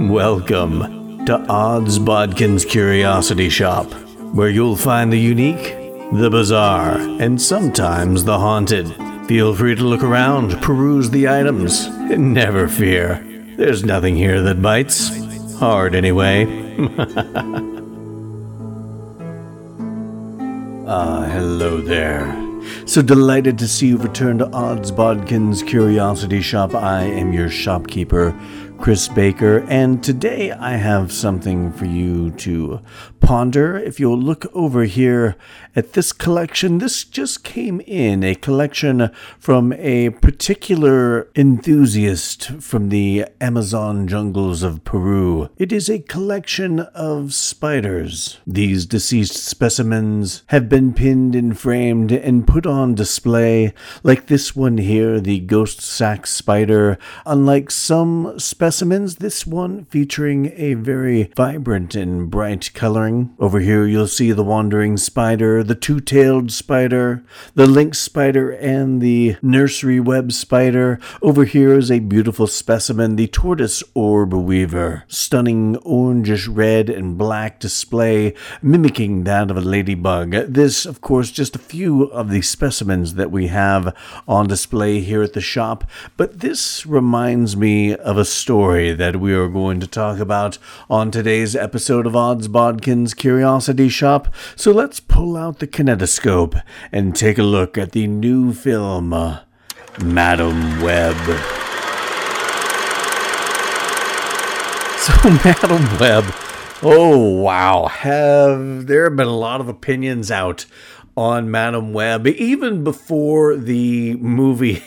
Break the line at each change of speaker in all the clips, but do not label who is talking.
Welcome to Odds Bodkin's Curiosity Shoppe, where you'll find the unique, the bizarre, and sometimes the haunted. Feel free to look around, peruse the items, and never fear. There's nothing here that bites. Hard, anyway. ah, hello there. So delighted to see you return to Odds Bodkin's Curiosity Shoppe. I am your shopkeeper, Chris Baker, and today I have something for you to ponder. If you'll look over here at this collection, this just came in a collection from a particular enthusiast from the Amazon jungles of Peru. It is a collection of spiders. These deceased specimens have been pinned and framed and put on display, like this one here, the ghost sack spider. Unlike some specimens, this one featuring a very vibrant and bright coloring. Over here, you'll see the wandering spider, the two tailed spider, the lynx spider, and the nursery web spider. Over here is a beautiful specimen, the tortoise orb weaver. Stunning orangish red and black display, mimicking that of a ladybug. This, of course, just a few of the specimens that we have on display here at the shop, but this reminds me of a story that we are going to talk about on today's episode of Odds Bodkin's Curiosity Shoppe. So let's pull out the kinetoscope and take a look at the new film, Madame Web. So, Madame Web, oh wow, have there have been a lot of opinions out on Madame Web even before the movie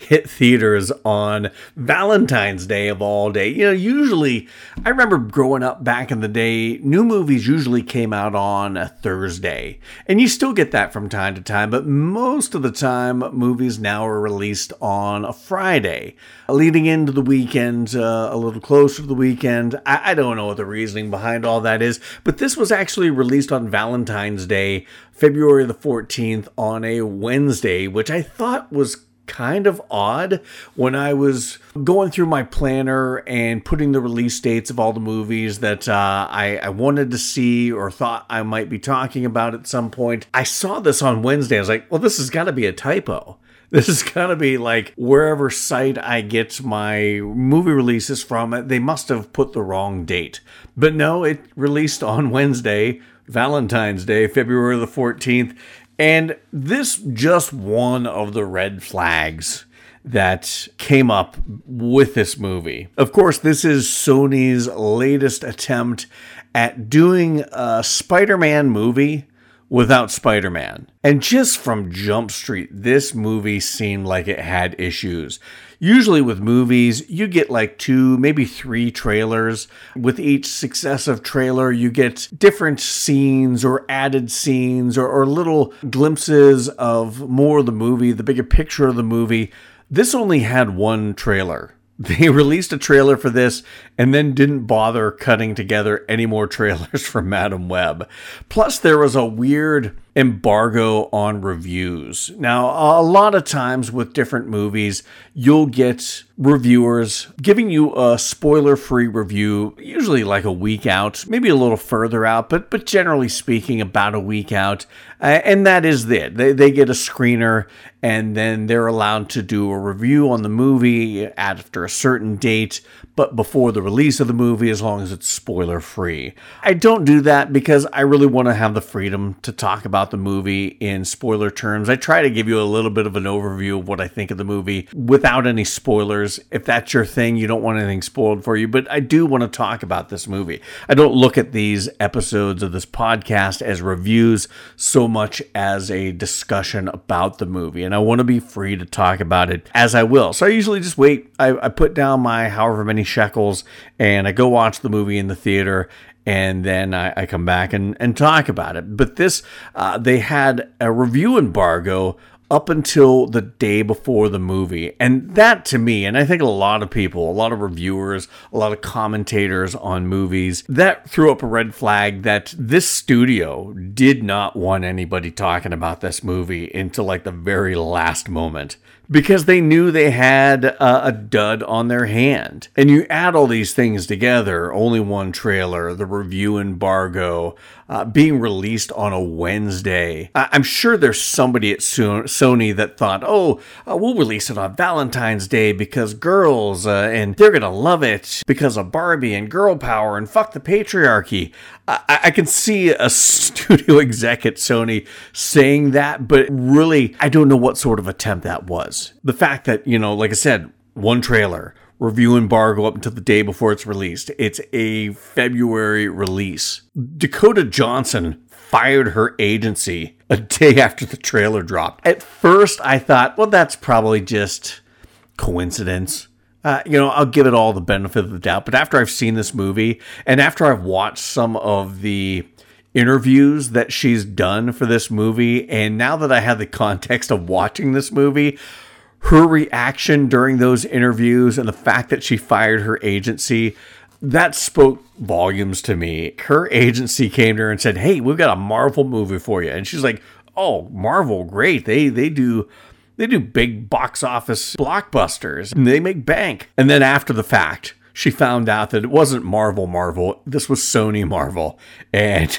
hit theaters on Valentine's Day of all day. You know, usually, I remember growing up back in the day, new movies usually came out on a Thursday. And you still get that from time to time, but most of the time, movies now are released on a Friday, leading into the weekend, uh, a little closer to the weekend. I, I don't know what the reasoning behind all that is, but this was actually released on Valentine's Day, February the 14th, on a Wednesday, which I thought was kind of odd when I was going through my planner and putting the release dates of all the movies that uh, I, I, wanted to see or thought I might be talking about at some point. I saw this on Wednesday. I was like, well, this has got to be a typo. This is gonna be like wherever site I get my movie releases from, they must have put the wrong date. But no, it released on Wednesday, Valentine's Day, February the 14th. And this just one of the red flags that came up with this movie. Of course, this is Sony's latest attempt at doing a Spider Man movie without Spider Man. And just from Jump Street, this movie seemed like it had issues. Usually, with movies, you get like two, maybe three trailers. With each successive trailer, you get different scenes or added scenes or, or little glimpses of more of the movie, the bigger picture of the movie. This only had one trailer they released a trailer for this and then didn't bother cutting together any more trailers for Madame Web. Plus, there was a weird embargo on reviews. Now, a lot of times with different movies, you'll get reviewers giving you a spoiler-free review, usually like a week out, maybe a little further out, but but generally speaking about a week out. And that is it. They they get a screener and then they're allowed to do a review on the movie after a certain date but before the release of the movie as long as it's spoiler free. I don't do that because I really want to have the freedom to talk about the movie in spoiler terms. I try to give you a little bit of an overview of what I think of the movie without any spoilers. If that's your thing, you don't want anything spoiled for you, but I do want to talk about this movie. I don't look at these episodes of this podcast as reviews so much as a discussion about the movie, and I want to be free to talk about it as I will. So I usually just wait. I, I put down my however many shekels and I go watch the movie in the theater and then I, I come back and, and talk about it. But this, uh, they had a review embargo up until the day before the movie. And that to me, and I think a lot of people, a lot of reviewers, a lot of commentators on movies, that threw up a red flag that this studio did not want anybody talking about this movie until like the very last moment because they knew they had a, a, dud on their hand. And you add all these things together only one trailer, the review embargo, uh, being released on a Wednesday. I- am sure there's somebody at so- Sony that thought, oh, uh, we'll release it on Valentine's Day because girls, uh, and they're going to love it because of Barbie and girl power and fuck the patriarchy. I, I can see a studio exec at Sony saying that, but really, I don't know what sort of attempt that was. The fact that, you know, like I said, one trailer, review embargo up until the day before it's released. It's a February release. Dakota Johnson fired her agency a day after the trailer dropped. At first, I thought, well, that's probably just coincidence. Uh, you know, I'll give it all the benefit of the doubt. But after I've seen this movie and after I've watched some of the interviews that she's done for this movie, and now that I have the context of watching this movie, her reaction during those interviews and the fact that she fired her agency, that spoke volumes to me. Her agency came to her and said, Hey, we've got a Marvel movie for you. And she's like, Oh, Marvel, great. They they do they do big box office blockbusters and they make bank. And then after the fact, she found out that it wasn't Marvel Marvel, this was Sony Marvel. And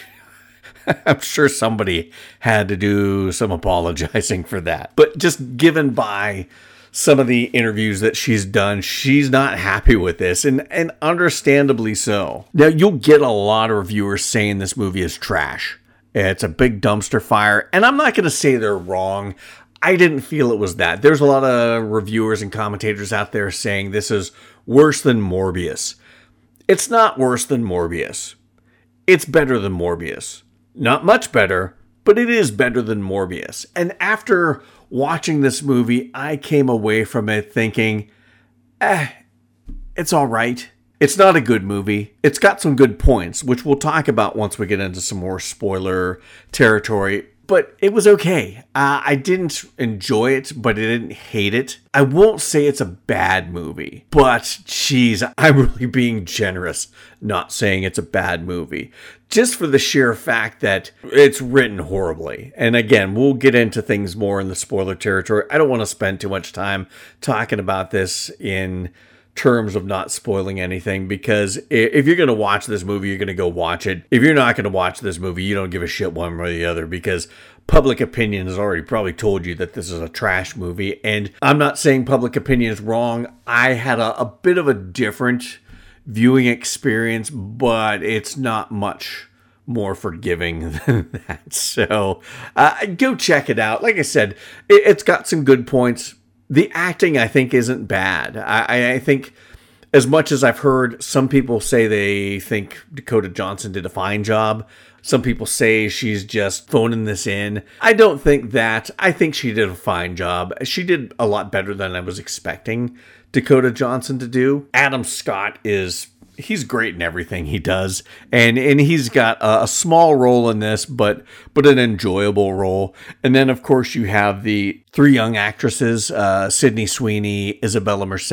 I'm sure somebody had to do some apologizing for that. But just given by some of the interviews that she's done, she's not happy with this, and, and understandably so. Now, you'll get a lot of reviewers saying this movie is trash. It's a big dumpster fire, and I'm not going to say they're wrong. I didn't feel it was that. There's a lot of reviewers and commentators out there saying this is worse than Morbius. It's not worse than Morbius. It's better than Morbius. Not much better, but it is better than Morbius. And after watching this movie, I came away from it thinking, eh, it's all right. It's not a good movie. It's got some good points, which we'll talk about once we get into some more spoiler territory but it was okay. Uh, I didn't enjoy it, but I didn't hate it. I won't say it's a bad movie, but geez, I'm really being generous not saying it's a bad movie. Just for the sheer fact that it's written horribly. And again, we'll get into things more in the spoiler territory. I don't want to spend too much time talking about this in terms of not spoiling anything because if you're going to watch this movie, you're going to go watch it. If you're not going to watch this movie, you don't give a shit one way or the other because public opinion has already probably told you that this is a trash movie. And I'm not saying public opinion is wrong. I had a, a bit of a different viewing experience, but it's not much more forgiving than that. So uh, go check it out. Like I said, it, has got some good points the acting I think isn't bad. I, I think as much as I've heard some people say they think Dakota Johnson did a fine job, some people say she's just phoning this in. I don't think that. I think she did a fine job. She did a lot better than I was expecting Dakota Johnson to do. Adam Scott is he's great in everything he does, and and he's got a, a, small role in this, but but an enjoyable role. And then of course you have the three young actresses, uh, Sydney Sweeney, Isabella Merced,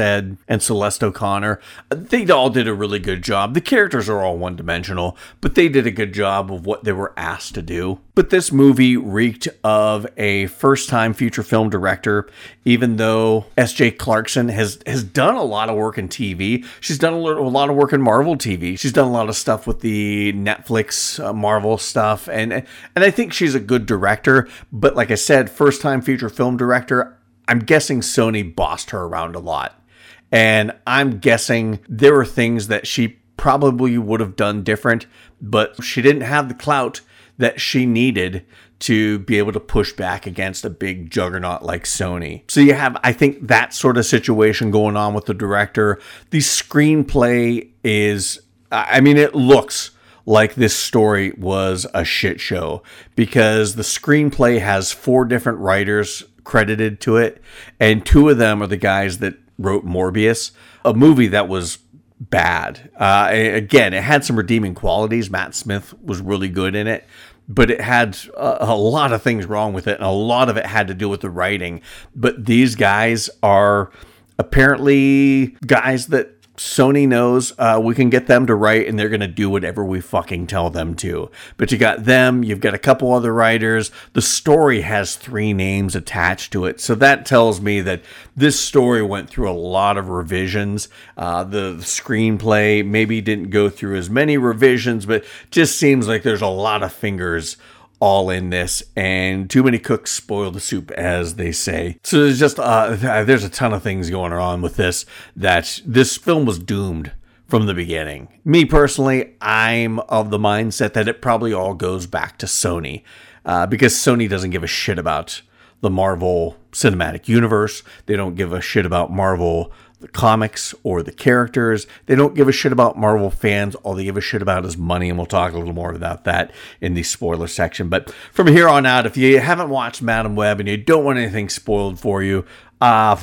and Celeste O'Connor. They all did a really good job. The characters are all one dimensional, but they did a good job of what they were asked to do. But this movie reeked of a first time feature film director, even though S.J. Clarkson has, has done a lot of work in TV. She's done a lot of work in Marvel TV. She's done a lot of stuff with the Netflix uh, Marvel stuff. And, and think she's a good director. But like I said, first time feature film director, I'm guessing Sony bossed her around a lot. And I'm guessing there were things that she probably would have done different, but she didn't have the clout that she needed to be able to push back against a big juggernaut like Sony. So you have, I think, that sort of situation going on with the director. The screenplay is, I mean, it looks like this story was a shit show because the screenplay has four different writers credited to it, and two of them are the guys that wrote Morbius, a movie that was bad. Uh, again, it had some redeeming qualities. Matt Smith was really good in it, but it had a, a, lot of things wrong with it, and a lot of it had to do with the writing. But these guys are apparently guys that Sony knows uh, we can get them to write, and they're going to do whatever we fucking tell them to. But you got them, you've got a couple other writers. The story has three names attached to it, so that tells me that this story went through a lot of revisions. Uh, the, the screenplay maybe didn't go through as many revisions, but just seems like there's a lot of fingers all in this, and too many cooks spoil the soup, as they say. So there's just uh, there's a ton of things going on with this that this film was doomed from the beginning. Me personally, I'm of the mindset that it probably all goes back to Sony, uh, because Sony doesn't give a shit about the Marvel Cinematic Universe. They don't give a shit about Marvel the comics or the characters. They don't give a shit about Marvel fans. All they give a shit about is money, and we'll talk a little more about that in the spoiler section. But from here on out, if you haven't watched Madame Web and you don't want anything spoiled for you, uh,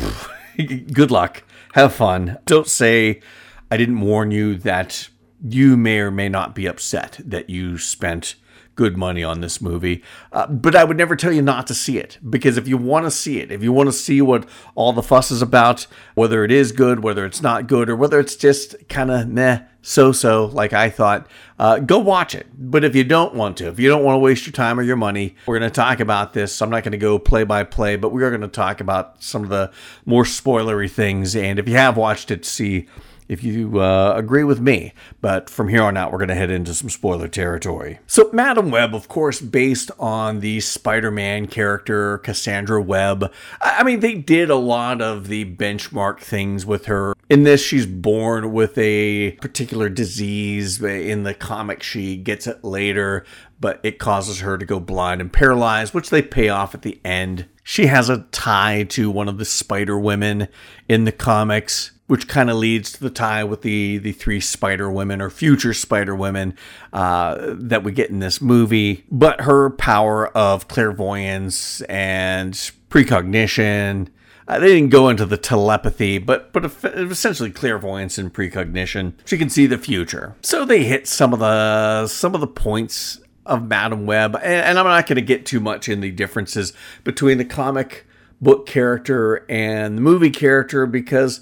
good luck. Have fun. Don't say I didn't warn you that you may or may not be upset that you spent good money on this movie. Uh, but I would never tell you not to see it because if you want to see it, if you want to see what all the fuss is about, whether it is good, whether it's not good, or whether it's just kind of meh, so so, like I thought, uh, go watch it. But if you don't want to, if you don't want to waste your time or your money, we're going to talk about this. I'm not going to go play by play, but we are going to talk about some of the more spoilery things. And if you have watched it, see if you uh, agree with me. But from here on out, we're going to head into some spoiler territory. So, Madame Web, of course, based on the Spider Man character, Cassandra Webb. I mean, they did a lot of the benchmark things with her. In this, she's born with a particular disease. In the comic, she gets it later, but it causes her to go blind and paralyzed, which they pay off at the end. She has a tie to one of the Spider Women in the comics which kind of leads to the tie with the the three Spider Women or future Spider Women uh, that we get in this movie. But her power of clairvoyance and precognition. Uh, they didn't go into the telepathy, but but essentially clairvoyance and precognition. She can see the future. So they hit some of the some of the points of Madame Web, and, and I'm not going to get too much in the differences between the comic book character and the movie character because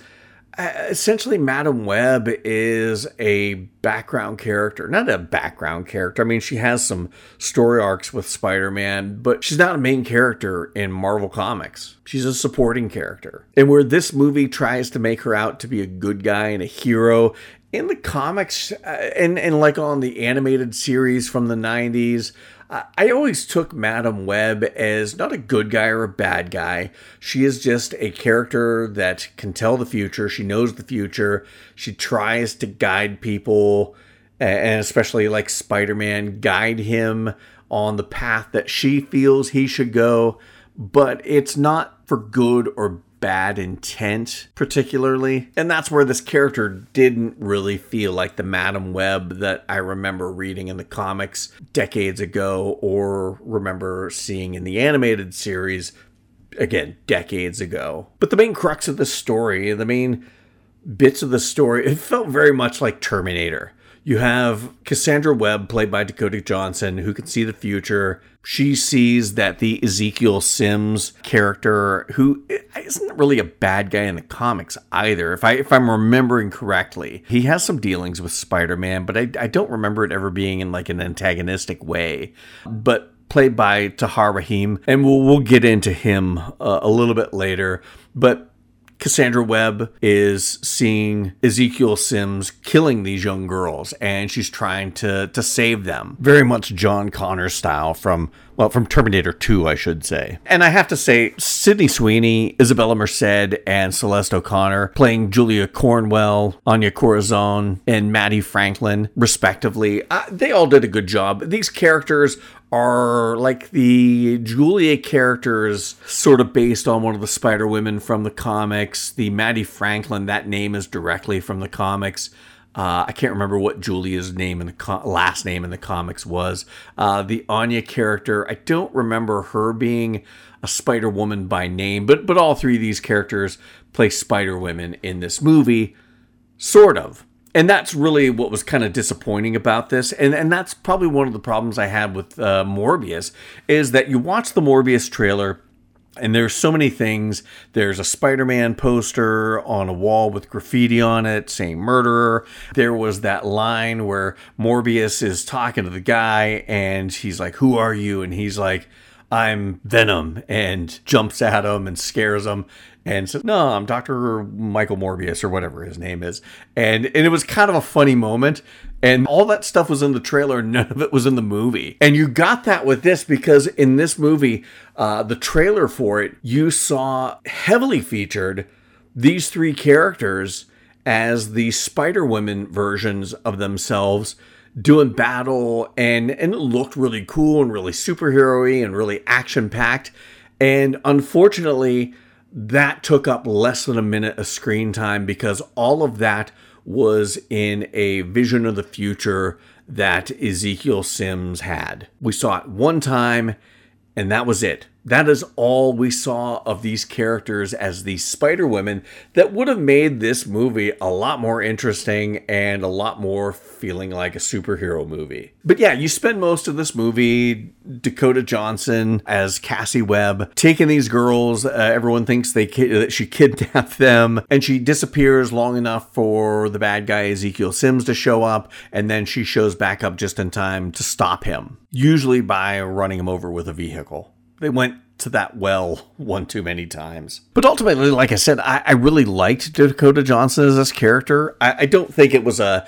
essentially madame web is a background character not a background character. I mean she has some story arcs with spider-man but she's not a main character in marvel comics. She's a supporting character. And where this movie tries to make her out to be a good guy and a hero in the comics uh, and, and like on the animated series from the 90s I always took Madame Web as not a good guy or a bad guy. She is just a character that can tell the future. She knows the future. She tries to guide people, and especially like Spider Man, guide him on the path that she feels he should go. But it's not for good or bad intent, particularly. And that's where this character didn't really feel like the Madame Web that I remember reading in the comics decades ago or remember seeing in the animated series, again, decades ago. But the main crux of the story, the main bits of the story, it felt very much like Terminator. You have Cassandra Webb, played by Dakota Johnson, who can see the future. She sees that the Ezekiel Sims character, who isn't really a bad guy in the comics either, if I if I'm remembering correctly, he has some dealings with Spider-Man, but I, I don't remember it ever being in like an antagonistic way. But played by Tahar Rahim, and we'll we'll get into him uh, a little bit later. But Cassandra Webb is seeing Ezekiel Sims killing these young girls and she's trying to to save them. Very much John Connor style from well, from Terminator 2, I should say. And I have to say, Sydney Sweeney, Isabella Merced, and Celeste O'Connor playing Julia Cornwall, Anya Corazon, and Mattie Franklin, respectively, uh, they all did a good job. These characters are like the Julia characters, sort of based on one of the Spider Women from the comics. The Mattie Franklin, that name is directly from the comics. Uh, I can't remember what Julia's name co- last name in the comics was. Uh, the Anya character, I don't remember her being a Spider Woman by name, but but all three of these characters play Spider Women in this movie, sort of. And that's really what was kind of disappointing about this, and and that's probably one of the problems I had with uh, Morbius is that you watch the Morbius trailer And there's so many things. There's a Spider Man poster on a wall with graffiti on it saying murderer. There was that line where Morbius is talking to the guy and he's like, Who are you? And he's like, I'm Venom and jumps at him and scares him and says, No, I'm Dr. Michael Morbius or whatever his name is. And, and it was kind of a funny moment. And all that stuff was in the trailer, none of it was in the movie. And you got that with this because in this movie, uh, the trailer for it, you saw heavily featured these three characters as the Spider Women versions of themselves doing battle and and it looked really cool and really superhero-y and really action packed and unfortunately that took up less than a minute of screen time because all of that was in a vision of the future that Ezekiel Sims had. We saw it one time and that was it that is all we saw of these characters as the Spider Women that would have made this movie a lot more interesting and a lot more feeling like a superhero movie. But yeah, you spend most of this movie Dakota Johnson as Cassie Webb taking these girls. Uh, everyone thinks they that she kidnapped them, and she disappears long enough for the bad guy Ezekiel Sims to show up, and then she shows back up just in time to stop him, usually by running him over with a vehicle they went to that well one too many times. But ultimately, like I said, I, I really liked Dakota Johnson as this character. I, I don't think it was a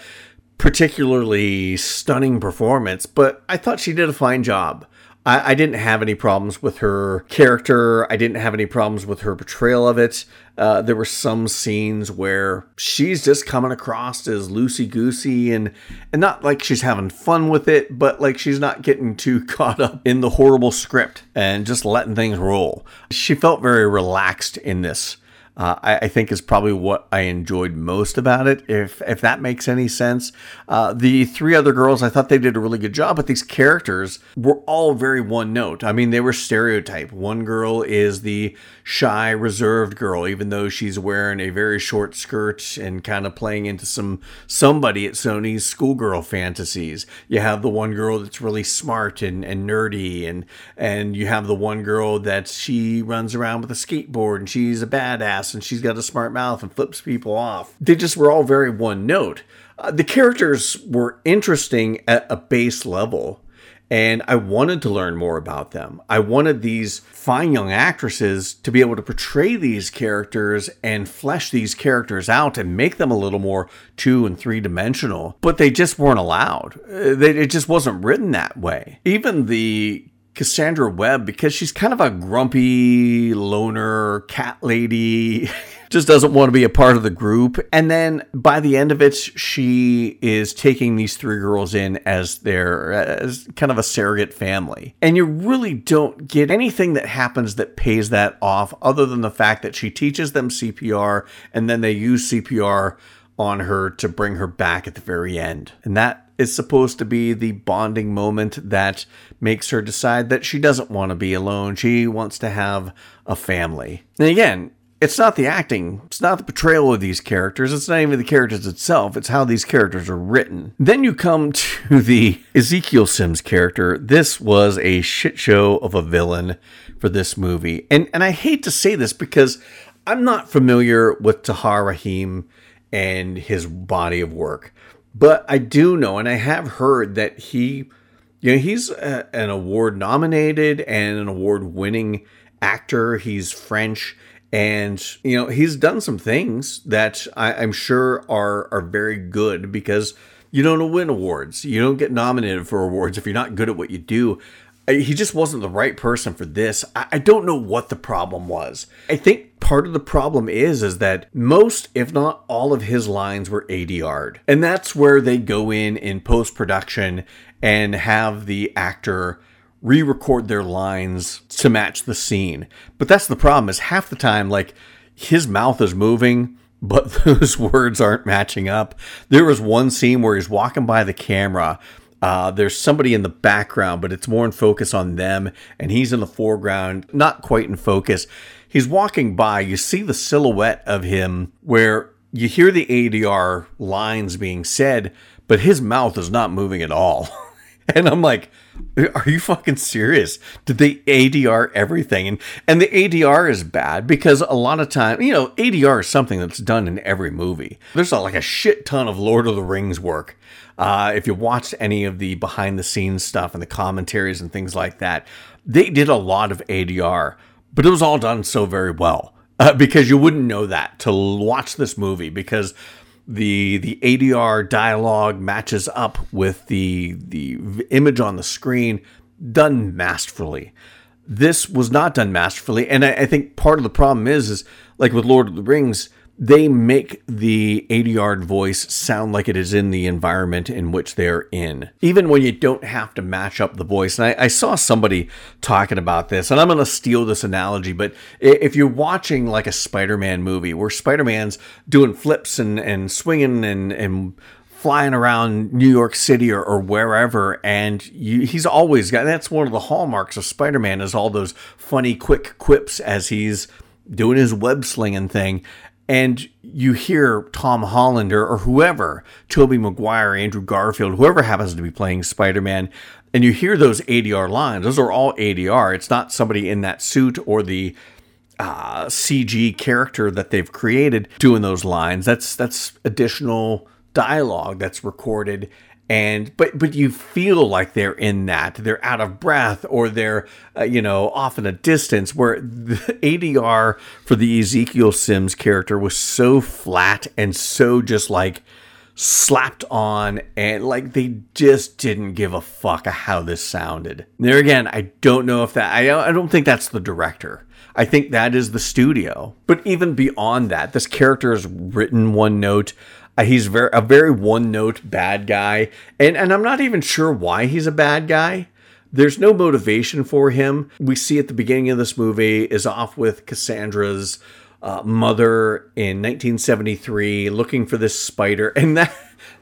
particularly stunning performance, but I thought she did a fine job. I, I, didn't have any problems with her character. I didn't have any problems with her portrayal of it. Uh, there were some scenes where she's just coming across as loosey goosey and and not like she's having fun with it, but like she's not getting too caught up in the horrible script and just letting things roll. She felt very relaxed in this uh, I, I, think is probably what I enjoyed most about it, if if that makes any sense. Uh, the three other girls, I thought they did a really good job, but these characters were all very one note. I mean, they were stereotype. One girl is the shy, reserved girl, even though she's wearing a very short skirt and kind of playing into some somebody at Sony's schoolgirl fantasies. You have the one girl that's really smart and, and nerdy, and and you have the one girl that she runs around with a skateboard and she's a badass and she's got a smart mouth and flips people off. They just were all very one note. Uh, the characters were interesting at a base level, and I wanted to learn more about them. I wanted these fine young actresses to be able to portray these characters and flesh these characters out and make them a little more two and three dimensional, but they just weren't allowed. Uh, it just wasn't written that way. Even the Cassandra Webb because she's kind of a grumpy loner cat lady. just doesn't want to be a part of the group. And then by the end of it, she is taking these three girls in as their as kind of a surrogate family. And you really don't get anything that happens that pays that off other than the fact that she teaches them CPR and then they use CPR on her to bring her back at the very end. And that is supposed to be the bonding moment that makes her decide that she doesn't want to be alone. She wants to have a family. And again, it's not the acting, it's not the portrayal of these characters, it's not even the characters itself, it's how these characters are written. Then you come to the Ezekiel Sims character. This was a shit show of a villain for this movie. And and I hate to say this because I'm not familiar with Tahar Rahim and his body of work. But I do know, and I have heard that he, you know, he's a, an award nominated and an award winning actor. He's French. And, you know, he's done some things that I, I'm sure are, are very good because you don't win awards. You don't get nominated for awards if you're not good at what you do he just wasn't the right person for this. I don't know what the problem was. I think part of the problem is is that most, if not all of his lines were ADR'd. And that's where they go in in post-production and have the actor re-record their lines to match the scene. But that's the problem is half the time like his mouth is moving but those words aren't matching up. There was one scene where he's walking by the camera uh, there's somebody in the background, but it's more in focus on them, and he's in the foreground, not quite in focus. He's walking by. You see the silhouette of him where you hear the ADR lines being said, but his mouth is not moving at all. And I'm like, are you fucking serious? Did they ADR everything? And and the ADR is bad because a lot of time, you know, ADR is something that's done in every movie. There's a, like a shit ton of Lord of the Rings work. Uh, if you watched any of the behind the scenes stuff and the commentaries and things like that, they did a lot of ADR, but it was all done so very well. Uh, because you wouldn't know that to watch this movie because the the ADR dialogue matches up with the the image on the screen done masterfully. This was not done masterfully, and I, I think part of the problem is is like with Lord of the Rings, they make the ADR voice sound like it is in the environment in which they're in, even when you don't have to match up the voice. And I, I saw somebody talking about this, and I'm going to steal this analogy, but if you're watching like a Spider Man movie where Spider Man's doing flips and, and swinging and, and flying around New York City or, or wherever, and you, he's always got that's one of the hallmarks of Spider Man is all those funny, quick quips as he's doing his web slinging thing and you hear Tom Holland or, whoever, Tobey Maguire, Andrew Garfield, whoever happens to be playing Spider Man, and you hear those ADR lines. Those are all ADR. It's not somebody in that suit or the uh, CG character that they've created doing those lines. That's that's additional dialogue that's recorded and but but you feel like they're in that they're out of breath or they're uh, you know off in a distance where the ADR for the Ezekiel Sims character was so flat and so just like slapped on and like they just didn't give a fuck how this sounded. There again, I don't know if that I I don't think that's the director. I think that is the studio. But even beyond that, this character is written one note. Uh, he's very a very one note bad guy, and and I'm not even sure why he's a bad guy. There's no motivation for him. We see at the beginning of this movie is off with Cassandra's uh, mother in 1973 looking for this spider, and that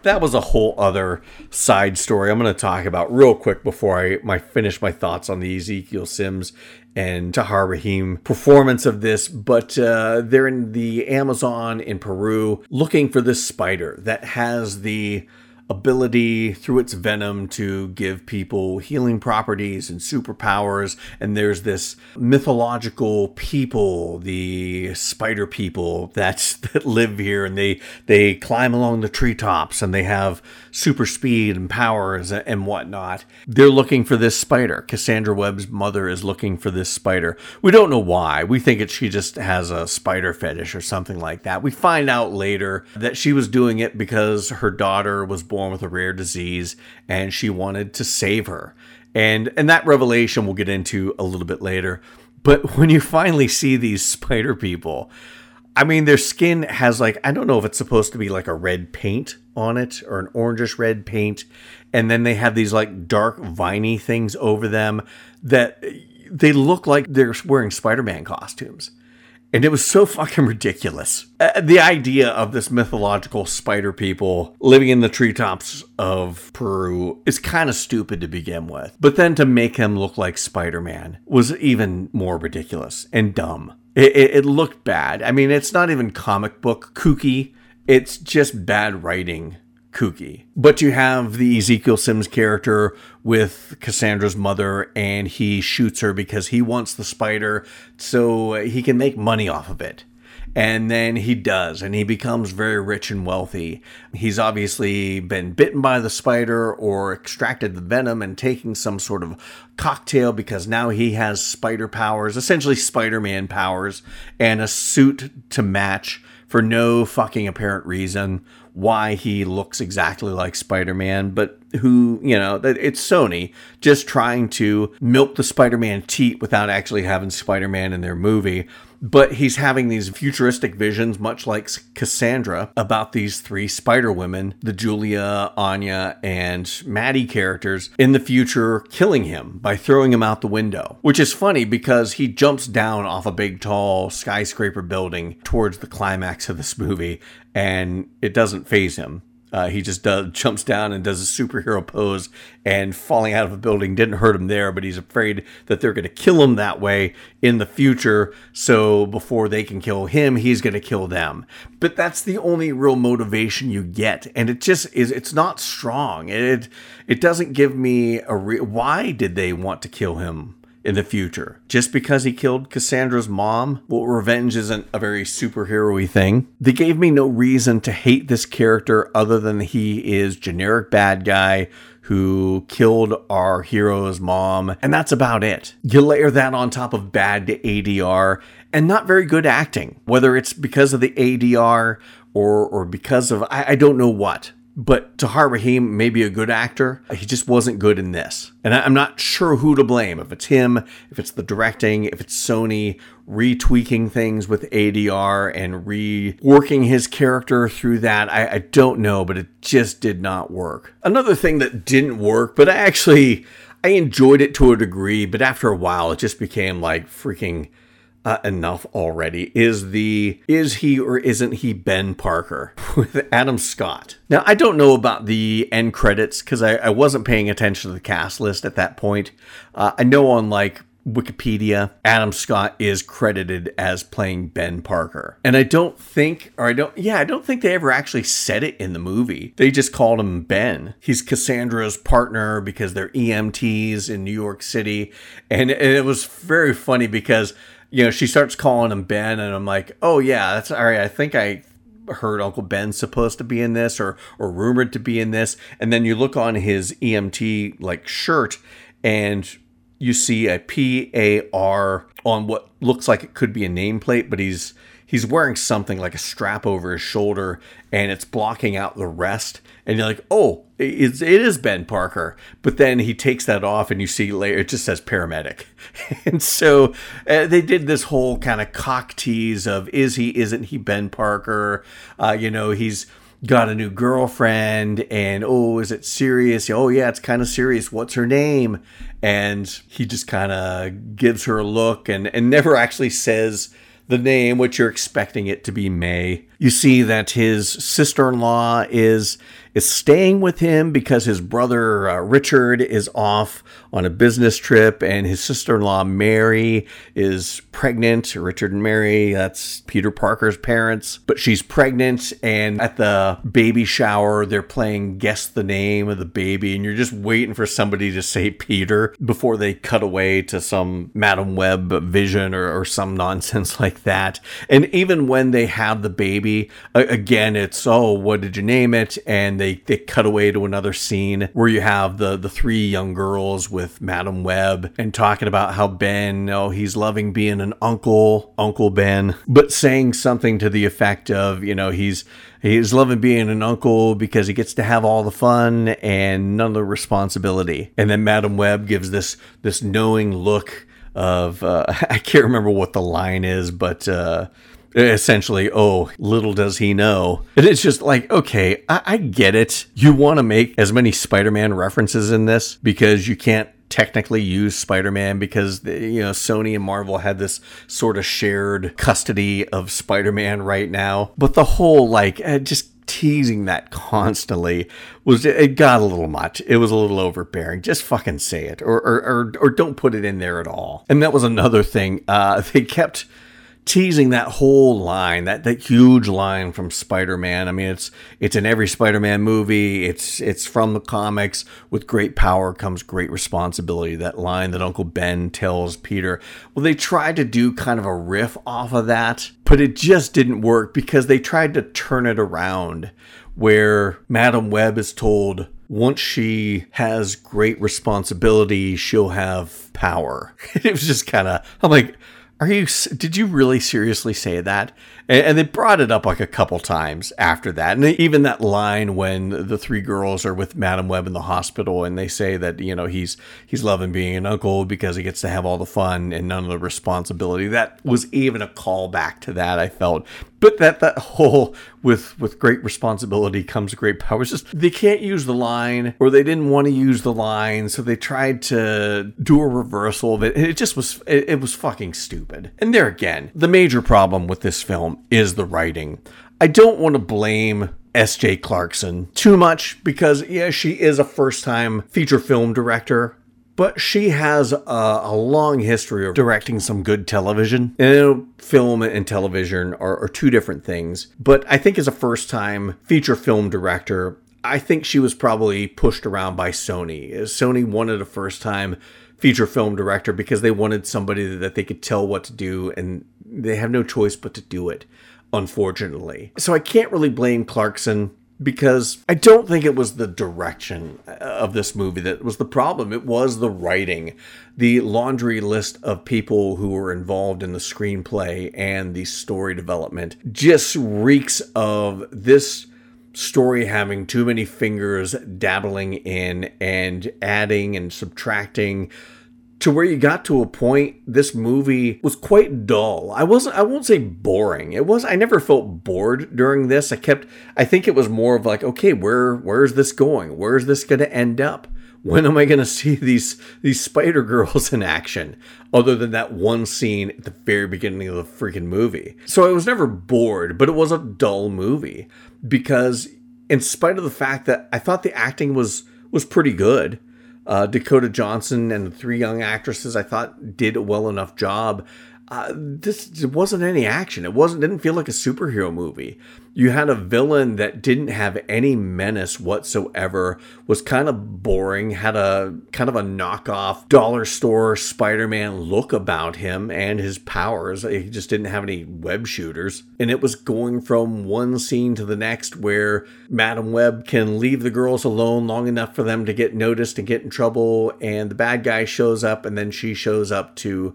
that was a whole other side story I'm going to talk about real quick before I my finish my thoughts on the Ezekiel Sims and Tahar Rahim performance of this, but uh, they're in the Amazon in Peru looking for this spider that has the ability through its venom to give people healing properties and superpowers. And there's this mythological people, the spider people that's, that live here and they, they climb along the treetops and they have super speed and powers and whatnot. They're looking for this spider. Cassandra Webb's mother is looking for this spider. We don't know why. We think it, she just has a spider fetish or something like that. We find out later that she was doing it because her daughter was born with a rare disease and she wanted to save her. And and that revelation we'll get into a little bit later. But when you finally see these spider people, I mean their skin has like I don't know if it's supposed to be like a red paint on it or an orangish red paint and then they have these like dark viney things over them that they look like they're wearing Spider-Man costumes. And it was so fucking ridiculous. Uh, the idea of this mythological spider people living in the treetops of Peru is kind of stupid to begin with. But then to make him look like Spider Man was even more ridiculous and dumb. It, it, it looked bad. I mean, it's not even comic book kooky, it's just bad writing kooky. But you have the Ezekiel Sims character with Cassandra's mother, and he shoots her because he wants the spider so he can make money off of it. And then he does, and he becomes very rich and wealthy. He's obviously been bitten by the spider or extracted the venom and taking some sort of cocktail because now he has spider powers, essentially Spider Man powers, and a suit to match for no fucking apparent reason why he looks exactly like Spider Man, but who, you know, it's Sony just trying to milk the Spider Man teat without actually having Spider Man in their movie but he's having these futuristic visions, much like Cassandra, about these three Spider Women, the Julia, Anya, and Mattie characters, in the future killing him by throwing him out the window. Which is funny because he jumps down off a big, tall skyscraper building towards the climax of this movie, and it doesn't phase him. Uh, he just does, jumps down and does a superhero pose, and falling out of a building didn't hurt him there, but he's afraid that they're going to kill him that way in the future. So before they can kill him, he's going to kill them. But that's the only real motivation you get, and it just is. It's not strong. It it doesn't give me a re- why did they want to kill him in the future. Just because he killed Cassandra's mom, well, revenge isn't a very superhero y thing. They gave me no reason to hate this character other than he is generic bad guy who killed our hero's mom, and that's about it. You layer that on top of bad ADR and not very good acting, whether it's because of the ADR or or because of I, I don't know what. But Tahar Rahim may be a good actor. He just wasn't good in this. And I'm not sure who to blame. If it's him, if it's the directing, if it's Sony retweaking things with ADR and reworking his character through that. I, I don't know, but it just did not work. Another thing that didn't work, but I actually I enjoyed it to a degree, but after a while it just became like freaking uh, enough already is the is he or isn't he Ben Parker with Adam Scott. Now I don't know about the end credits because I, I, wasn't paying attention to the cast list at that point. Uh, I know on like Wikipedia, Adam Scott is credited as playing Ben Parker. And I don't think, or I don't, yeah, I don't think they ever actually said it in the movie. They just called him Ben. He's Cassandra's partner because they're EMTs in New York City. And, and it was very funny because you know, she starts calling him Ben, and I'm like, oh yeah, that's all right. I think I heard Uncle Ben's supposed to be in this, or or rumored to be in this, and then you look on his EMT like shirt, and you see a P A R on what looks like it could be a nameplate, but he's he's wearing something like a strap over his shoulder and it's blocking out the rest. And you're like oh it's, it is ben parker. But then he takes that off and you see later it just says paramedic. And so uh, they did this whole kind of cock tease of is he isn't he ben parker? Uh, you know he's got a new girlfriend and oh is it serious? Oh yeah it's kind of serious. What's her name? And he just kind of gives her a look and and never actually says the name, which you're expecting it to be May. You see that his sister in law is is staying with him because his brother uh, Richard is off on a business trip, and his sister in law Mary is pregnant. Richard and Mary, that's Peter Parker's parents, but she's pregnant, and at the baby shower, they're playing Guess the Name of the Baby, and you're just waiting for somebody to say Peter before they cut away to some Madame Web vision or, or some nonsense like that. And even when they have the baby, again, it's, oh, what did you name it? And they they cut away to another scene where you have the the three young girls with Madame Web and talking about how Ben, oh, he's loving being an uncle, Uncle Ben, but saying something to the effect of, you know, he's he's loving being an uncle because he gets to have all the fun and none of the responsibility. And then Madame Web gives this this knowing look of uh, I can't remember what the line is, but uh, essentially, oh, little does he know. And it's just like, okay, I, I get it. You want to make as many Spider Man references in this because you can't technically use Spider-Man because you know Sony and Marvel had this sort of shared custody of Spider-Man right now. But the whole like uh, just teasing that constantly was it got a little much. It was a little overbearing. Just fucking say it or or or, or don't put it in there at all. And that was another thing. Uh, they kept teasing that whole line, that that huge line from Spider-Man. I mean, it's it's in every Spider-Man movie. It's it's from the comics. With great power comes great responsibility. That line that Uncle Ben tells Peter. Well, they tried to do kind of a riff off of that, but it just didn't work because they tried to turn it around where Madame Web is told once she has great responsibility, she'll have power. it was just kind of, I'm like, are you? Did you really seriously say that? And, and, they brought it up like a couple times after that, and even that line when the three girls are with Madame Web in the hospital, and they say that you know he's he's loving being an uncle because he gets to have all the fun and none of the responsibility. That was even a callback to that. I felt but that that whole with with great responsibility comes great power. It's just they can't use the line, or they didn't want to use the line, so they tried to do a reversal of it. It just was it, it was fucking stupid. And there again, the major problem with this film is the writing. I don't want to blame S.J. Clarkson too much because, yeah, she is a first time feature film director but she has a, a, long history of directing some good television. And film and television are, are, two different things. But I think as a first time feature film director, I think she was probably pushed around by Sony. Sony wanted a first time feature film director because they wanted somebody that they could tell what to do and they have no choice but to do it, unfortunately. So I can't really blame Clarkson because I don't think it was the direction uh, of this movie that was the problem. It was the writing, the laundry list of people who were involved in the screenplay and the story development just reeks of this story having too many fingers dabbling in and adding and subtracting to where you got to a point this movie was quite dull. I wasn't i won't say boring. It was i never felt bored during this. I kept i think it was more of like okay where where's this going? Where's this going to end up? When am i going to see these these spider girls in action? Other than that one scene at the very beginning of the freaking movie. So i was never bored but it was a dull movie because in spite of the fact that I thought the acting was was pretty good, uh, Dakota Johnson and the three young actresses I thought did a well enough job uh, this wasn't any action. It wasn't didn't feel like a superhero movie. You had a villain that didn't have any menace whatsoever. Was kind of boring. Had a kind of a knockoff dollar store Spider-Man look about him and his powers. He just didn't have any web shooters. And it was going from one scene to the next where Madame Web can leave the girls alone long enough for them to get noticed and get in trouble, and the bad guy shows up, and then she shows up to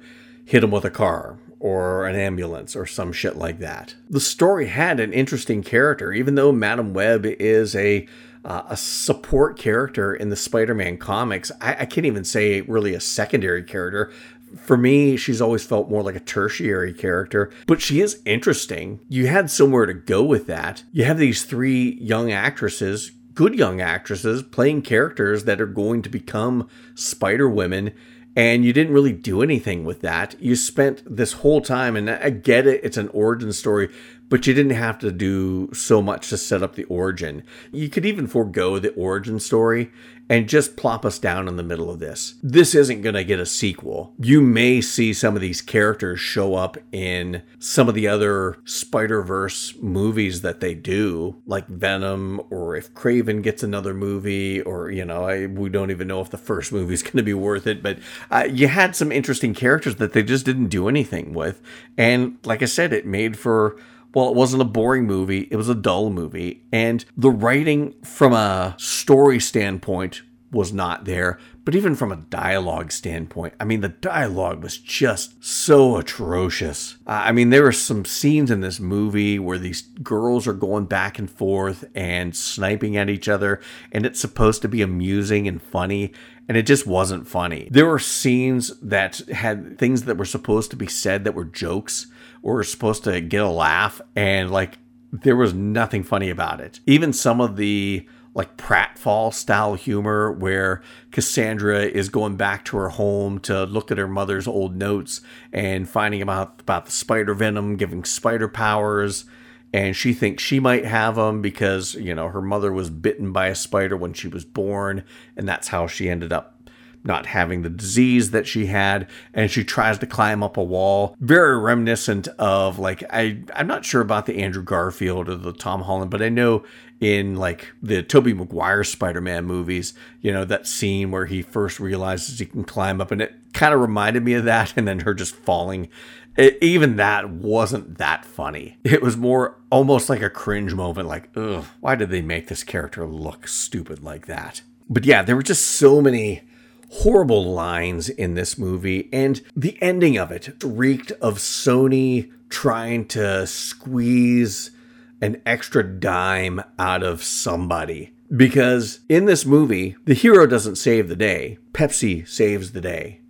hit him with a car or an ambulance or some shit like that. The story had an interesting character, even though Madame Web is a uh, a support character in the Spider-Man comics. I, I can't even say really a secondary character. For me, she's always felt more like a tertiary character, but she is interesting. You had somewhere to go with that. You have these three young actresses, good young actresses, playing characters that are going to become Spider Women and you didn't really do anything with that. You spent this whole time, and I get it, it's an origin story, but you didn't have to do so much to set up the origin. You could even forego the origin story and just plop us down in the middle of this. This isn't going to get a sequel. You may see some of these characters show up in some of the other Spider Verse movies that they do, like Venom, or if Kraven gets another movie, or, you know, I, we don't even know if the first movie is going to be worth it. But uh, you had some interesting characters that they just didn't do anything with. And like I said, it made for well, it wasn't a boring movie, it was a dull movie. And the writing from a story standpoint was not there. But even from a dialogue standpoint, I mean, the dialogue was just so atrocious. I mean, there are some scenes in this movie where these girls are going back and forth and sniping at each other, and it's supposed to be amusing and funny and it just wasn't funny. There were scenes that had things that were supposed to be said that were jokes were supposed to get a laugh, and like there was nothing funny about it. Even some of the like pratfall style humor where Cassandra is going back to her home to look at her mother's old notes and finding about about the spider venom giving spider powers and she thinks she might have them because you know her mother was bitten by a spider when she was born and that's how she ended up not having the disease that she had and she tries to climb up a wall very reminiscent of like i i'm not sure about the andrew garfield or the tom holland but i know in like the tobey maguire spider-man movies you know that scene where he first realizes he can climb up and it kind of reminded me of that and then her just falling it, even that wasn't that funny. It was more almost like a cringe moment, like, ugh, why did they make this character look stupid like that? But yeah, there were just so many horrible lines in this movie, and the ending of it reeked of Sony trying to squeeze an extra dime out of somebody. Because in this movie, the hero doesn't save the day, Pepsi saves the day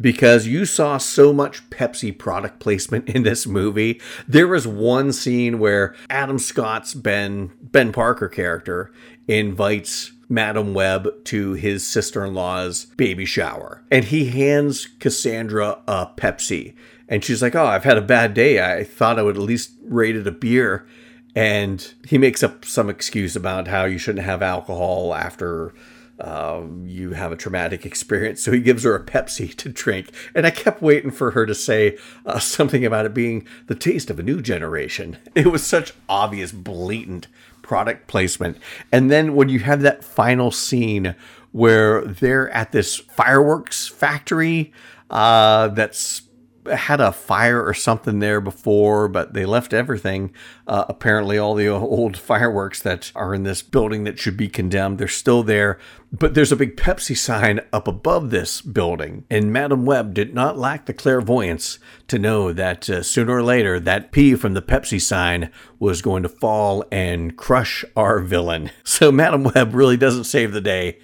because you saw so much Pepsi product placement in this movie. There was one scene where Adam Scott's Ben Ben Parker character invites Madame Web to his sister-in-law's baby shower and he hands Cassandra a Pepsi and she's like, "Oh, I've had a bad day. I thought I would at least rate it a beer." And he makes up some excuse about how you shouldn't have alcohol after uh, you have a traumatic experience. So he gives her a Pepsi to drink. And I kept waiting for her to say uh, something about it being the taste of a new generation. It was such obvious, blatant product placement. And then when you have that final scene where they're at this fireworks factory uh, that's had a fire or something there before, but they left everything. Uh, apparently, all the old fireworks that are in this building that should be condemned, they're still there. But there's a big Pepsi sign up above this building. And Madame Web did not lack the clairvoyance to know that uh, sooner or later, that P from the Pepsi sign was going to fall and crush our villain. So Madame Web really doesn't save the day.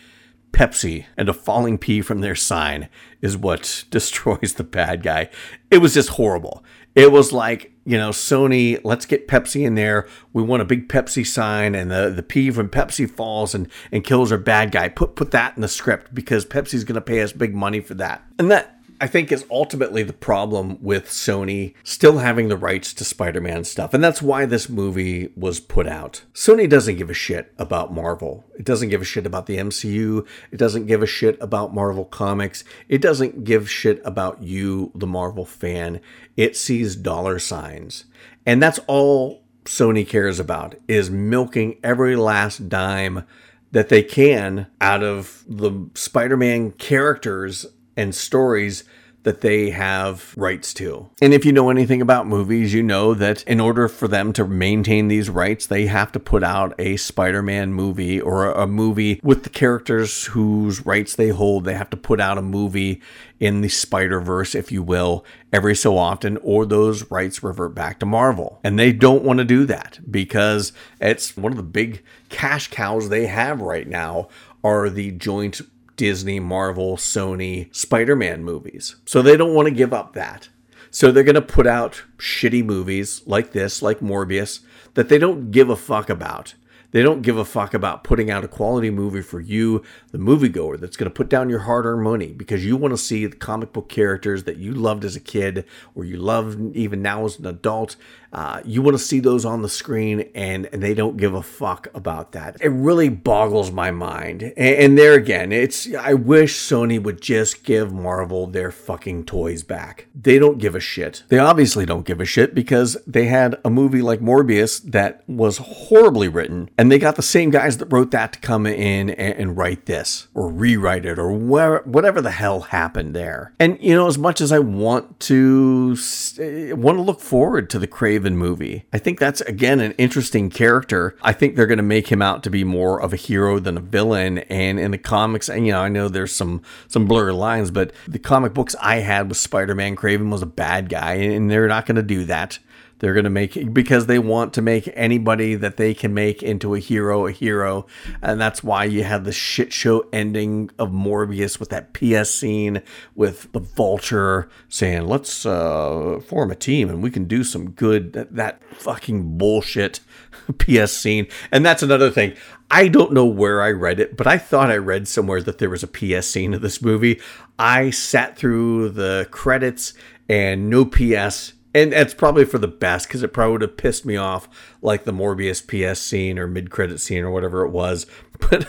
Pepsi and a falling P from their sign is what destroys the bad guy. It was just horrible. It was like, you know, Sony, let's get Pepsi in there. We want a big Pepsi sign and the, the P from Pepsi falls and, and kills our bad guy. Put put that in the script because Pepsi's gonna pay us big money for that. And that I think is ultimately the problem with Sony still having the rights to Spider Man stuff. And that's why this movie was put out. Sony doesn't give a shit about Marvel. It doesn't give a shit about the MCU. It doesn't give a shit about Marvel Comics. It doesn't give shit about you, the Marvel fan. It sees dollar signs. And that's all Sony cares about is milking every last dime that they can out of the Spider-Man characters and stories that they have rights to. And if you know anything about movies, you know that in order for them to maintain these rights, they have to put out a Spider Man movie or a movie with the characters whose rights they hold. They have to put out a movie in the Spider Verse, if you will, every so often, or those rights revert back to Marvel. And they don't want to do that because it's one of the big cash cows they have right now are the joint Disney, Marvel, Sony, Spider Man movies. So they don't want to give up that. So they're going to put out shitty movies like this, like Morbius, that they don't give a fuck about. They don't give a fuck about putting out a quality movie for you, the moviegoer, that's going to put down your hard earned money because you want to see the comic book characters that you loved as a kid or you love even now as an adult. Uh, you want to see those on the screen, and, and they don't give a fuck about that. It really boggles my mind. And, and there again, it's I wish Sony would just give Marvel their fucking toys back. They don't give a shit. They obviously don't give a shit because they had a movie like Morbius that was horribly written, and they got the same guys that wrote that to come in and, and write this or rewrite it or where, whatever the hell happened there. And you know, as much as I want to eh, want to look forward to the Crave Raven movie. I think that's again an interesting character. I think they're going to make him out to be more of a hero than a villain. And in the comics, and you know, I know there's some some blurry lines, but the comic books I had with Spider-Man, Kraven was a bad guy, and they're not going to do that. They're going to make because they want to make anybody that they can make into a hero a hero. And that's why you have the shit show ending of Morbius with that PS scene with the vulture saying, let's uh, form a team and we can do some good. That, that fucking bullshit PS scene. And that's another thing. I don't know where I read it, but I thought I read somewhere that there was a PS scene of this movie. I sat through the credits and no PS and it's probably for the best because it probably would have pissed me off like the Morbius PS scene or mid credit scene or whatever it was. But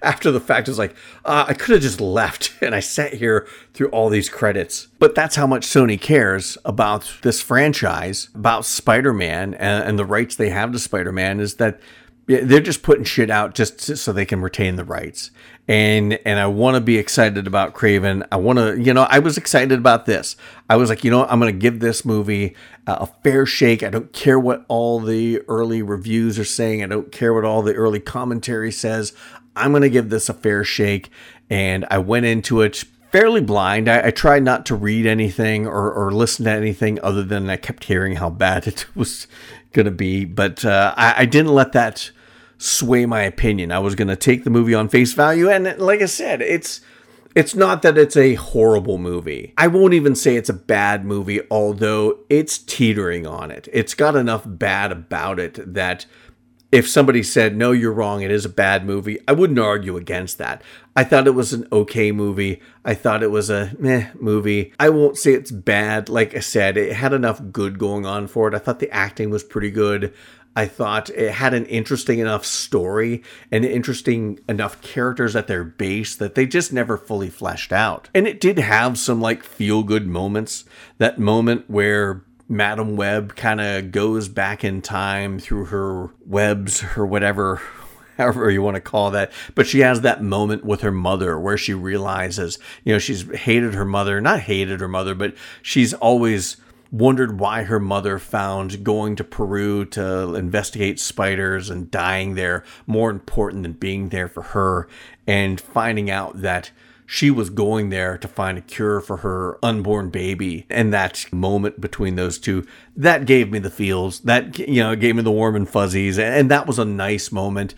after the fact, it's like uh, I could have just left and I sat here through all these credits. But that's how much Sony cares about this franchise, about Spider Man and, and the rights they have to Spider Man is that they're just putting shit out just so they can retain the rights. And and I want to be excited about Kraven. I want to, you know, I was excited about this. I was like, you know, I'm going to give this movie a fair shake. I don't care what all the early reviews are saying. I don't care what all the early commentary says. I'm going to give this a fair shake. And I went into it fairly blind. I, I, tried not to read anything or, or listen to anything other than I kept hearing how bad it was going to be. But uh, I, I, didn't let that sway my opinion. I was going to take the movie on face value, and like I said, it's it's not that it's a horrible movie. I won't even say it's a bad movie, although it's teetering on it. It's got enough bad about it that if somebody said, no, you're wrong, it is a bad movie, I wouldn't argue against that. I thought it was an okay movie. I thought it was a meh movie. I won't say it's bad. Like I said, it had enough good going on for it. I thought the acting was pretty good. I thought it had an interesting enough story and interesting enough characters at their base that they just never fully fleshed out. And it did have some like feel good moments. That moment where Madame Web kind of goes back in time through her webs or whatever, however you want to call that. But she has that moment with her mother where she realizes, you know, she's hated her mother, not hated her mother, but she's always wondered why her mother found going to Peru to investigate spiders and dying there more important than being there for her and finding out that she was going there to find a cure for her unborn baby. And that moment between those two that gave me the feels that you know gave me the warm and fuzzies. And that was a nice moment.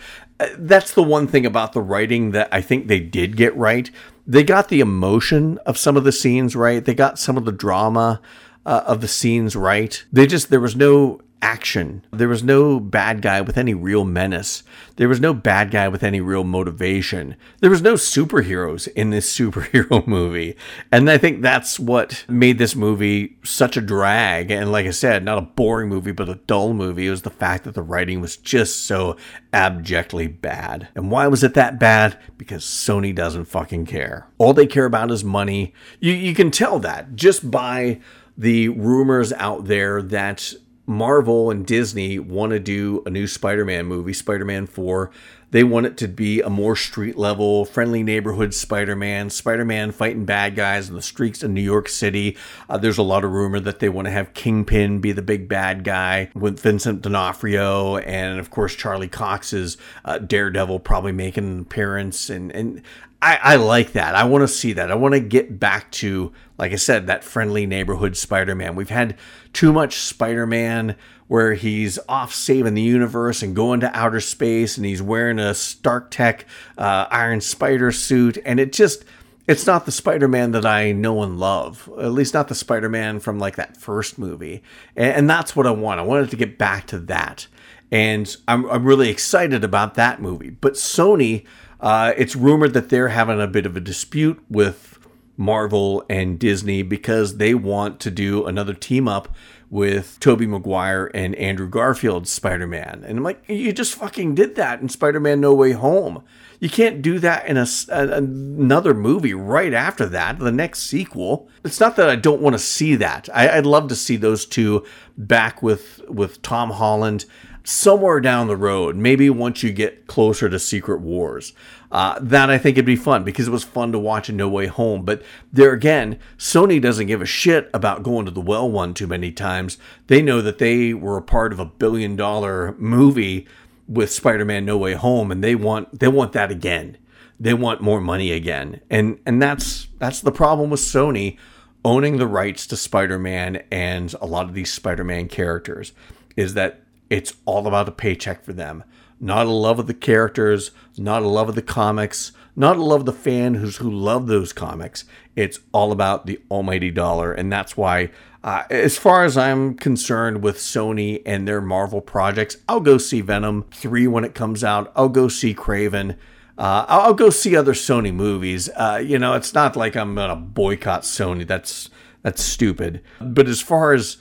That's the one thing about the writing that i think they did get right. They got the emotion of some of the scenes right. They got some of the drama uh, of the scenes right they just there was no action. There was no bad guy with any real menace. There was no bad guy with any real motivation. There was no superheroes in this superhero movie. And I think that's what made this movie such a drag. And like I said, not a boring movie, but a dull movie. It was the fact that the writing was just so abjectly bad. And why was it that bad? Because Sony doesn't fucking care. All they care about is money. You, you can tell that just by the rumors out there that Marvel and Disney want to do a new Spider Man movie, Spider Man 4. They want it to be a more street level, friendly neighborhood Spider Man, Spider Man fighting bad guys in the streets of New York City. Uh, there's a lot of rumor that they want to have Kingpin be the big bad guy with Vincent D'Onofrio and, of course, Charlie Cox's uh, Daredevil probably making an appearance. And, and I, I like that. I want to see that. I want to get back to, like I said, that friendly neighborhood Spider Man. We've had too much Spider Man where he's off saving the universe and going to outer space and he's wearing a Stark Tech uh, Iron Spider suit. And it just, it's not the Spider Man that I know and love, at least not the Spider Man from like that first movie. And, and that's what I want. I wanted to get back to that. And I'm, I'm really excited about that movie. But Sony uh, it's rumored that they're having a bit of a dispute with Marvel and Disney because they want to do another team up with Tobey Maguire and Andrew Garfield's Spider-Man. And I'm like, you just fucking did that in Spider-Man No Way Home. You can't do that in a, a, another movie right after that, the next sequel. It's not that I don't want to see that. I, would love to see those two back with with Tom Holland somewhere down the road, maybe once you get closer to Secret Wars. Uh, that I think it'd be fun because it was fun to watch in No Way Home. But there again, Sony doesn't give a shit about going to the well one too many times. They know that they were a part of a billion dollar movie with Spider-Man No Way Home, and they want they want that again. They want more money again, and and that's that's the problem with Sony owning the rights to Spider-Man and a lot of these Spider-Man characters is that it's all about a paycheck for them. Not a love of the characters, not a love of the comics, not a love of the fan who's who love those comics. It's all about the almighty dollar, and that's why, uh, as far as I'm concerned with Sony and their Marvel projects, I'll go see Venom three when it comes out. I'll go see Kraven. Uh, I'll go see other Sony movies. Uh, you know, it's not like I'm gonna boycott Sony. That's that's stupid. But as far as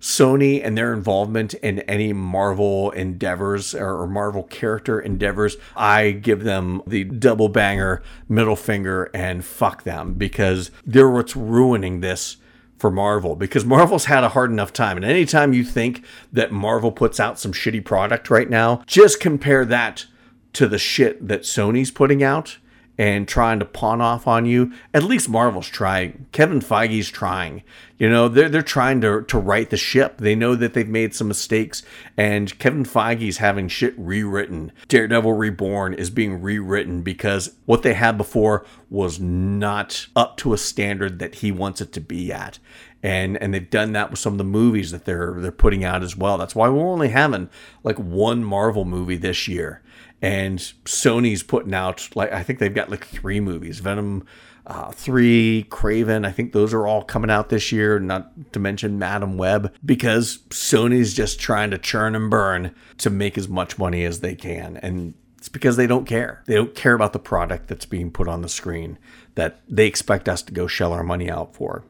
Sony and their involvement in any Marvel endeavors or Marvel character endeavors, I give them the double banger middle finger and fuck them because they're what's ruining this for Marvel because Marvel's had a hard enough time. And anytime you think that Marvel puts out some shitty product right now, just compare that to the shit that Sony's putting out and trying to pawn off on you. At least Marvel's trying. Kevin Feige's trying. You know, they're they're trying to to right the ship. They know that they've made some mistakes, and Kevin Feige's having shit rewritten. Daredevil Reborn is being rewritten because what they had before was not up to a standard that he wants it to be at. and and they've done that with some of the movies that they're they're putting out as well. That's why we're only having like one Marvel movie this year, and Sony's putting out like I think they've got like three movies: Venom. Uh, three Kraven. I think those are all coming out this year. Not to mention Madame Web, because Sony's just trying to churn and burn to make as much money as they can, and it's because they don't care. They don't care about the product that's being put on the screen that they expect us to go shell our money out for.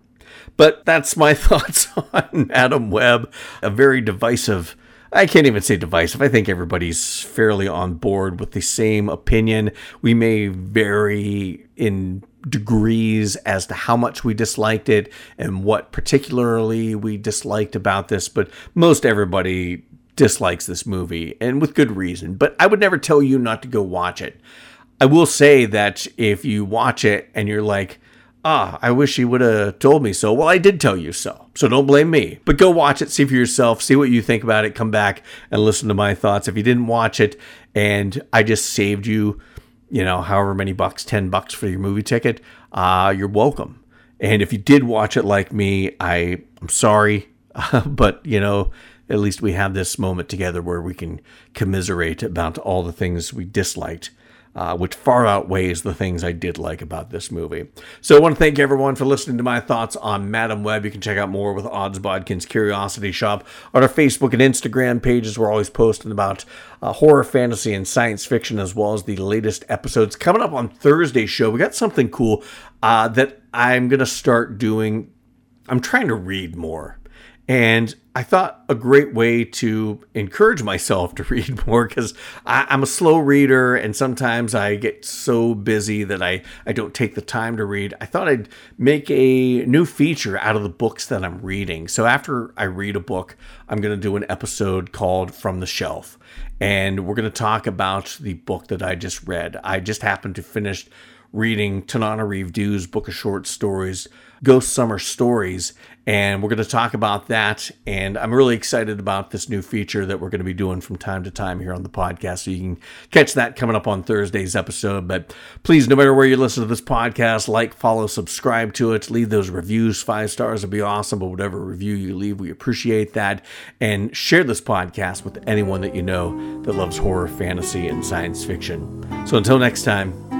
But that's my thoughts on Madame Web, a very divisive. I can't even say divisive. I think everybody's fairly on board with the same opinion. We may vary in degrees as to how much we disliked it and what particularly we disliked about this, but most everybody dislikes this movie, and with good reason. But I would never tell you not to go watch it. I will say that if you watch it and you're like, ah, I wish he would have told me so. Well, I did tell you so. So don't blame me. But go watch it, see for yourself, see what you think about it, come back and listen to my thoughts. If you didn't watch it and I just saved you, you know, however many bucks, 10 bucks for your movie ticket, uh, you're welcome. And if you did watch it like me, I, I'm sorry. but, you know, at least we have this moment together where we can commiserate about all the things we disliked. Uh, which far outweighs the things I did like about this movie. So I want to thank everyone for listening to my thoughts on Madame Web. You can check out more with Odds Bodkins Curiosity Shoppe on our Facebook and Instagram pages. We're always posting about uh, horror, fantasy, and science fiction, as well as the latest episodes. Coming up on Thursday's show, we got something cool uh, that I'm going to start doing. I'm trying to read more. And I thought a great way to encourage myself to read more because I'm a slow reader and sometimes I get so busy that I, I don't take the time to read. I thought I'd make a new feature out of the books that I'm reading. So after I read a book, I'm going to do an episode called From the Shelf. And we're going to talk about the book that I just read. I just happened to finish reading Tananarive Due book of short stories, Ghost Summer Stories, and we're going to talk about that. And I'm really excited about this new feature that we're going to be doing from time to time here on the podcast. So you can catch that coming up on Thursday's episode. But please, no matter where you listen to this podcast, like, follow, subscribe to it, leave those reviews. Five stars would be awesome. But whatever review you leave, we appreciate that. And share this podcast with anyone that you know that loves horror, fantasy, and science fiction. So until next time,